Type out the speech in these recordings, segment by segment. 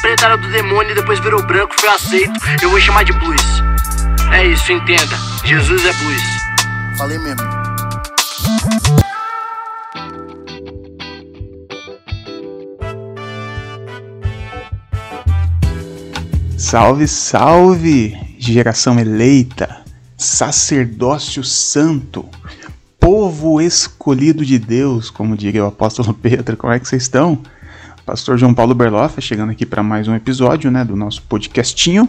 preta era do demônio e depois virou branco, foi aceito. Eu vou chamar de blues. É isso, entenda. Jesus é blues. Falei mesmo. Salve, salve, geração eleita, sacerdócio santo, povo escolhido de Deus, como diria o apóstolo Pedro. Como é que vocês estão? Pastor João Paulo Berloff chegando aqui para mais um episódio, né, do nosso podcastinho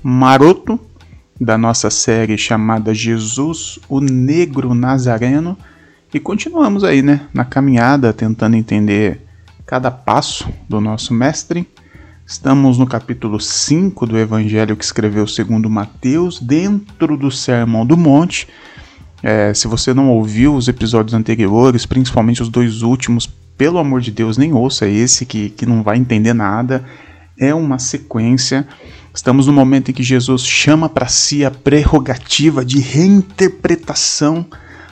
maroto da nossa série chamada Jesus, o Negro Nazareno. E continuamos aí, né, na caminhada tentando entender cada passo do nosso mestre. Estamos no capítulo 5 do evangelho que escreveu segundo Mateus, dentro do Sermão do Monte. É, se você não ouviu os episódios anteriores, principalmente os dois últimos, pelo amor de Deus, nem ouça esse que, que não vai entender nada. É uma sequência. Estamos no momento em que Jesus chama para si a prerrogativa de reinterpretação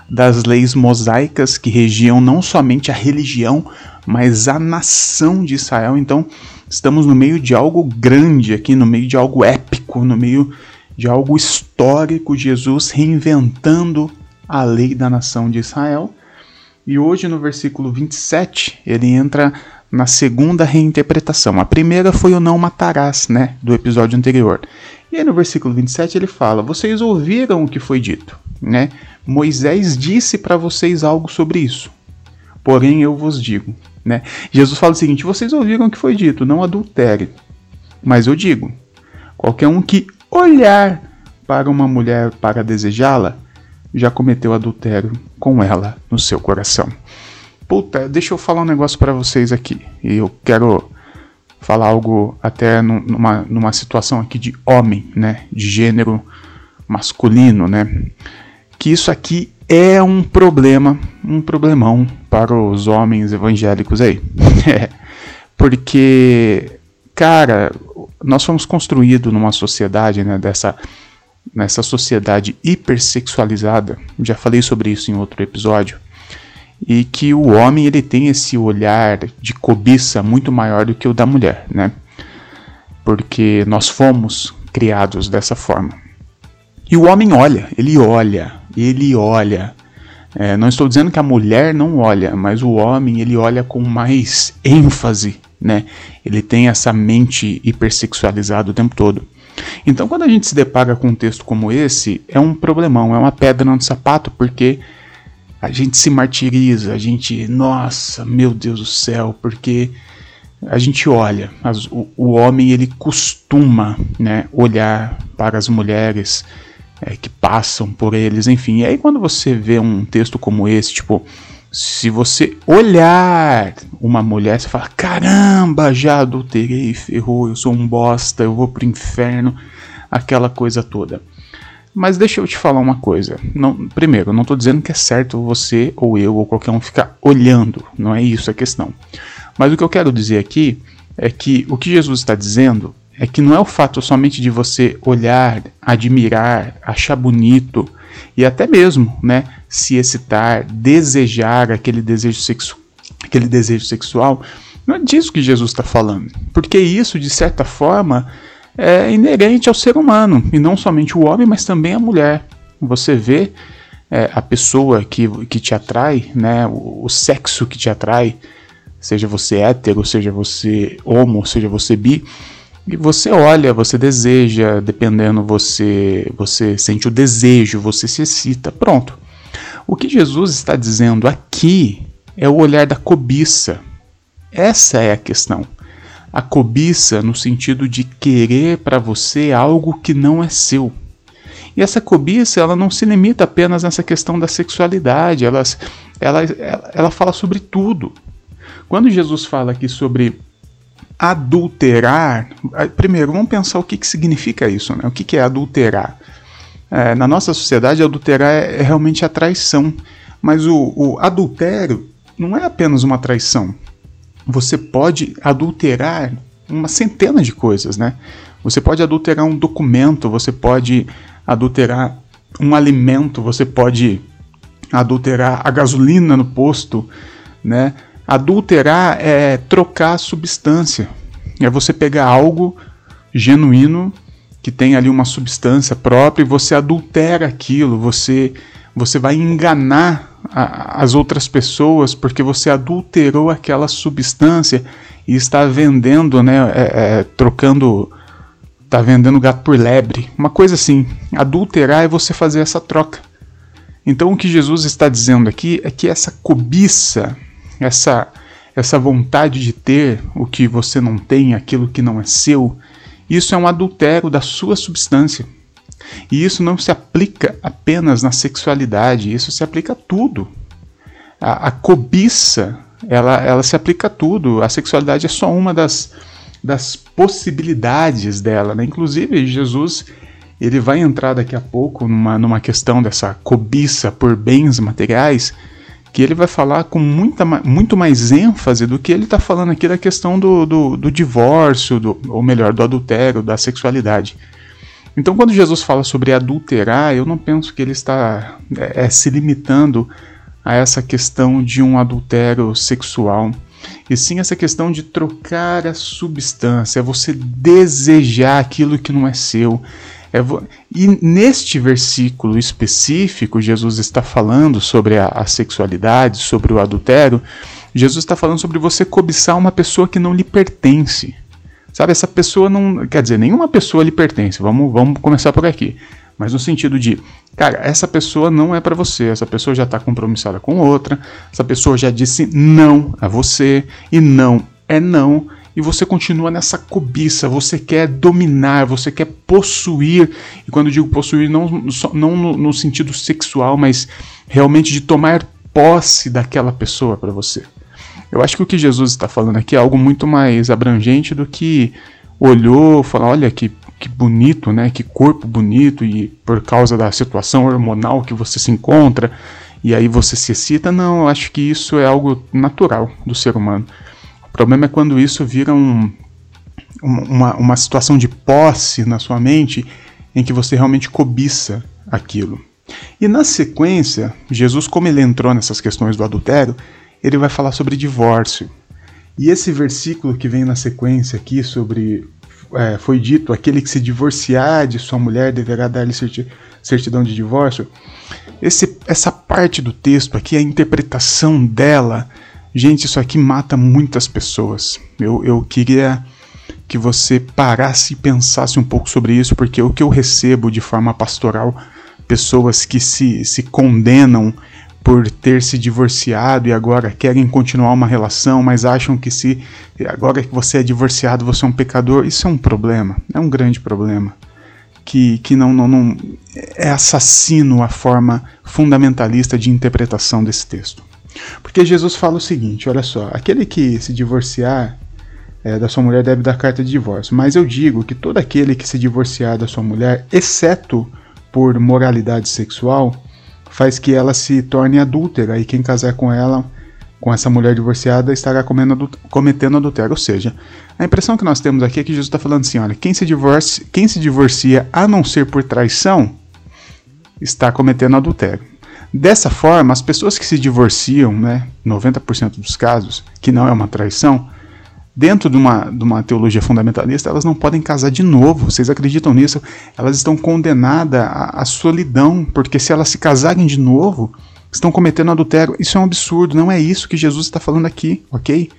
das leis mosaicas que regiam não somente a religião, mas a nação de Israel. Então, estamos no meio de algo grande aqui, no meio de algo épico, no meio de algo histórico. Jesus reinventando a lei da nação de Israel. E hoje, no versículo 27, ele entra na segunda reinterpretação. A primeira foi o não matarás, né, do episódio anterior. E aí no versículo 27 ele fala: "Vocês ouviram o que foi dito, né? Moisés disse para vocês algo sobre isso. Porém eu vos digo, né? Jesus fala o seguinte: "Vocês ouviram o que foi dito, não adultere. Mas eu digo: qualquer um que olhar para uma mulher para desejá-la, já cometeu adultério com ela no seu coração. Puta, deixa eu falar um negócio para vocês aqui. E eu quero falar algo até numa, numa situação aqui de homem, né? De gênero masculino, né? Que isso aqui é um problema, um problemão para os homens evangélicos aí. Porque, cara, nós fomos construídos numa sociedade, né, dessa nessa sociedade hipersexualizada, já falei sobre isso em outro episódio, e que o homem ele tem esse olhar de cobiça muito maior do que o da mulher, né? Porque nós fomos criados dessa forma. E o homem olha, ele olha, ele olha. É, não estou dizendo que a mulher não olha, mas o homem ele olha com mais ênfase, né? Ele tem essa mente hipersexualizada o tempo todo. Então, quando a gente se depara com um texto como esse, é um problemão, é uma pedra no sapato, porque a gente se martiriza, a gente, nossa, meu Deus do céu, porque a gente olha, as, o, o, homem ele costuma né, olhar para as mulheres é, que passam por eles, enfim. E aí quando você vê um texto como esse, tipo, se você olhar uma mulher, você fala: caramba, já adulterei, ferrou, eu sou um bosta, eu vou pro inferno, aquela coisa toda. Mas deixa eu te falar uma coisa. Não, primeiro, eu não estou dizendo que é certo você ou eu ou qualquer um ficar olhando, não é isso a questão. Mas o que eu quero dizer aqui é que o que Jesus está dizendo é que não é o fato somente de você olhar, admirar, achar bonito e até mesmo, né, se excitar, desejar aquele desejo, sexu aquele desejo sexual. Não é disso que Jesus está falando, porque isso, de certa forma, é inerente ao ser humano, e não somente o homem, mas também a mulher. Você vê é, a pessoa que, que te atrai, né, o, o sexo que te atrai, seja você hétero, seja você homo, seja você bi, e você olha, você deseja, dependendo, você, você sente o desejo, você se excita, pronto. O que Jesus está dizendo aqui é o olhar da cobiça. Essa é a questão. A cobiça no sentido de querer para você algo que não é seu. E essa cobiça, ela não se limita apenas nessa questão da sexualidade, ela, ela, ela fala sobre tudo. Quando Jesus fala aqui sobre adulterar, primeiro vamos pensar o que, que significa isso, né? O que, que é adulterar? É, na nossa sociedade, adulterar é, é realmente a traição. Mas o, o adultério não é apenas uma traição. Você pode adulterar uma centena de coisas, né? Você pode adulterar um documento, você pode adulterar um alimento, você pode adulterar a gasolina no posto, né? Adulterar é trocar substância. É você pegar algo genuíno que tem ali uma substância própria e você adultera aquilo, você você vai enganar a, as outras pessoas porque você adulterou aquela substância e está vendendo, né, é, é, trocando, está vendendo gato por lebre, uma coisa assim. Adulterar é você fazer essa troca. Então o que Jesus está dizendo aqui é que essa cobiça, essa essa vontade de ter o que você não tem, aquilo que não é seu, isso é um adultério da sua substância. E isso não se aplica apenas na sexualidade, isso se aplica a tudo. A, a cobiça, ela, ela se aplica a tudo. A sexualidade é só uma das, das possibilidades dela. Né? Inclusive, Jesus ele vai entrar daqui a pouco numa, numa questão dessa cobiça por bens materiais, que ele vai falar com muita, muito mais ênfase do que ele está falando aqui da questão do, do, do divórcio, do, ou melhor, do adultério, da sexualidade. Então, quando Jesus fala sobre adulterar, eu não penso que ele está é, é, se limitando a essa questão de um adultério sexual, e sim essa questão de trocar a substância, você desejar aquilo que não é seu. É e neste versículo específico, Jesus está falando sobre a, a sexualidade, sobre o adultério. Jesus está falando sobre você cobiçar uma pessoa que não lhe pertence. Sabe, essa pessoa não. Quer dizer, nenhuma pessoa lhe pertence. Vamos, vamos começar por aqui. Mas no sentido de, cara, essa pessoa não é para você, essa pessoa já está compromissada com outra, essa pessoa já disse não a você, e não é não, e você continua nessa cobiça, você quer dominar, você quer possuir, e quando eu digo possuir, não, não no, no sentido sexual, mas realmente de tomar posse daquela pessoa para você. Eu acho que o que Jesus está falando aqui é algo muito mais abrangente do que olhou, falou, olha que, que bonito, né? Que corpo bonito e por causa da situação hormonal que você se encontra e aí você se excita. Não, eu acho que isso é algo natural do ser humano. O problema é quando isso vira um, uma, uma situação de posse na sua mente em que você realmente cobiça aquilo. E na sequência, Jesus, como ele entrou nessas questões do adultério, ele vai falar sobre divórcio. E esse versículo que vem na sequência aqui sobre é, foi dito aquele que se divorciar de sua mulher deverá dar-lhe certidão de divórcio. Esse, essa parte do texto aqui, a interpretação dela, gente, isso aqui mata muitas pessoas. Eu, eu queria que você parasse e pensasse um pouco sobre isso, porque o que eu recebo de forma pastoral, pessoas que se, se condenam por ter se divorciado e agora querem continuar uma relação, mas acham que se agora que você é divorciado você é um pecador, isso é um problema, é um grande problema. Que, que não, não, não é assassino a forma fundamentalista de interpretação desse texto. Porque Jesus fala o seguinte: olha só, aquele que se divorciar é, da sua mulher deve dar carta de divórcio, mas eu digo que todo aquele que se divorciar da sua mulher, exceto por moralidade sexual, faz que ela se torne adúltera e quem casar com ela, com essa mulher divorciada, estará cometendo adultério. Ou seja, a impressão que nós temos aqui é que Jesus está falando assim: olha, quem se, divorcia, quem se divorcia a não ser por traição está cometendo adultério. Dessa forma, as pessoas que se divorciam, né, 90% dos casos, que não é uma traição, dentro de uma, de uma teologia fundamentalista, elas não podem casar de novo. Vocês acreditam nisso? Elas estão condenadas à, à solidão, porque se elas se casarem de novo, estão cometendo adultério. Isso é um absurdo, não é isso que Jesus está falando aqui, ok?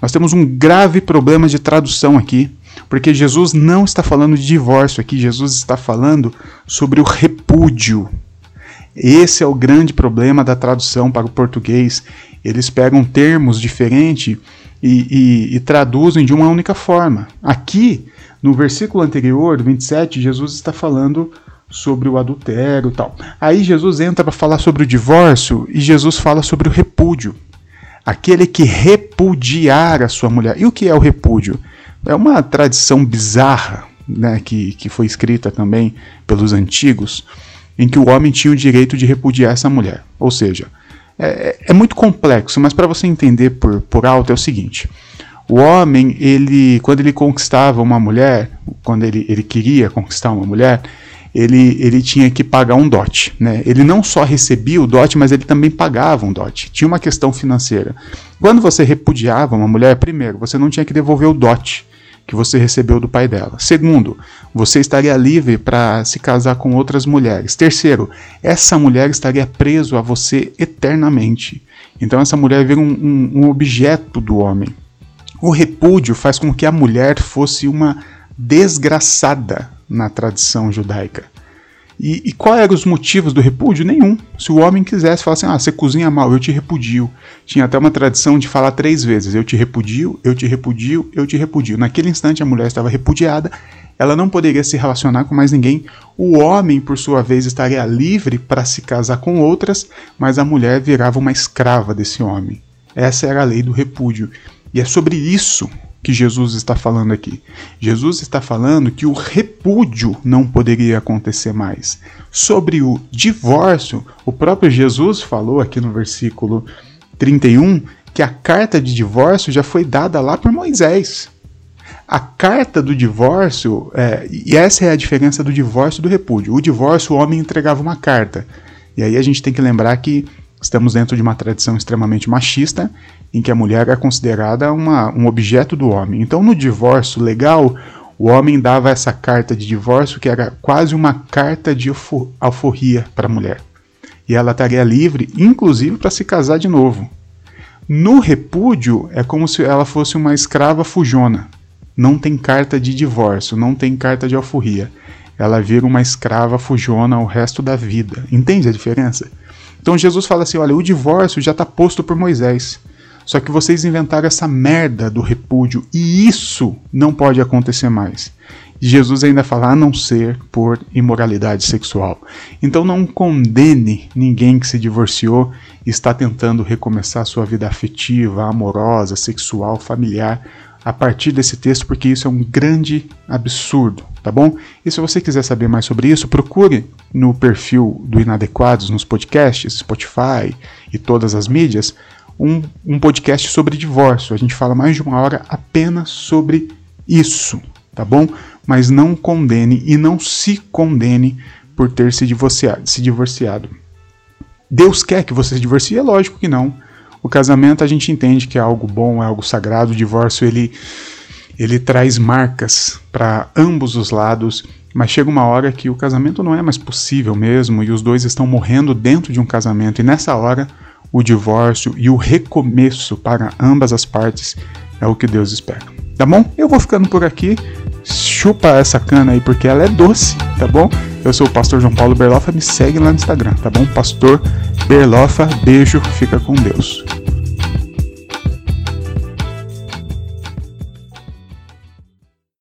Nós temos um grave problema de tradução aqui, porque Jesus não está falando de divórcio aqui, Jesus está falando sobre o repúdio. Esse é o grande problema da tradução para o português. Eles pegam termos diferentes e, e, e traduzem de uma única forma. Aqui, no versículo anterior, 27, Jesus está falando sobre o adultério e tal. Aí Jesus entra para falar sobre o divórcio e Jesus fala sobre o repúdio. Aquele que repudiar a sua mulher. E o que é o repúdio? É uma tradição bizarra, né, que, que foi escrita também pelos antigos, em que o homem tinha o direito de repudiar essa mulher. Ou seja, é, é muito complexo, mas para você entender por, por alto é o seguinte: o homem, ele, quando ele conquistava uma mulher, quando ele, ele queria conquistar uma mulher, ele, ele tinha que pagar um dote. Né? Ele não só recebia o dote, mas ele também pagava um dote. Tinha uma questão financeira. Quando você repudiava uma mulher, primeiro, você não tinha que devolver o dote. Que você recebeu do pai dela. Segundo, você estaria livre para se casar com outras mulheres. Terceiro, essa mulher estaria preso a você eternamente. Então essa mulher vira um, um, um objeto do homem. O repúdio faz com que a mulher fosse uma desgraçada na tradição judaica. E, e qual eram os motivos do repúdio? Nenhum. Se o homem quisesse falar assim, ah, você cozinha mal, eu te repudio. Tinha até uma tradição de falar três vezes, eu te repudio, eu te repudio, eu te repudio. Naquele instante a mulher estava repudiada, ela não poderia se relacionar com mais ninguém. O homem, por sua vez, estaria livre para se casar com outras, mas a mulher virava uma escrava desse homem. Essa era a lei do repúdio. E é sobre isso que Jesus está falando aqui. Jesus está falando que o repúdio não poderia acontecer mais. Sobre o divórcio, o próprio Jesus falou aqui no versículo 31 que a carta de divórcio já foi dada lá por Moisés. A carta do divórcio, é, e essa é a diferença do divórcio e do repúdio. O divórcio, o homem entregava uma carta. E aí a gente tem que lembrar que Estamos dentro de uma tradição extremamente machista, em que a mulher é considerada uma, um objeto do homem. Então, no divórcio legal, o homem dava essa carta de divórcio, que era quase uma carta de alforria para a mulher. E ela estaria livre, inclusive, para se casar de novo. No repúdio, é como se ela fosse uma escrava fujona. Não tem carta de divórcio, não tem carta de alforria. Ela vira uma escrava fujona o resto da vida. Entende a diferença? Então Jesus fala assim: olha, o divórcio já está posto por Moisés. Só que vocês inventaram essa merda do repúdio e isso não pode acontecer mais. Jesus ainda fala a não ser por imoralidade sexual. Então não condene ninguém que se divorciou e está tentando recomeçar sua vida afetiva, amorosa, sexual, familiar a partir desse texto, porque isso é um grande absurdo, tá bom? E se você quiser saber mais sobre isso, procure no perfil do Inadequados nos podcasts, Spotify e todas as mídias, um, um podcast sobre divórcio. A gente fala mais de uma hora apenas sobre isso, tá bom? Mas não condene e não se condene por ter se divorciado. Se divorciado. Deus quer que você se divorcie? É lógico que não. O casamento a gente entende que é algo bom, é algo sagrado. O divórcio ele ele traz marcas para ambos os lados, mas chega uma hora que o casamento não é mais possível mesmo e os dois estão morrendo dentro de um casamento e nessa hora o divórcio e o recomeço para ambas as partes é o que Deus espera. Tá bom? Eu vou ficando por aqui. Chupa essa cana aí porque ela é doce, tá bom? Eu sou o pastor João Paulo Berlofa, me segue lá no Instagram, tá bom? Pastor Berlofa, beijo, fica com Deus.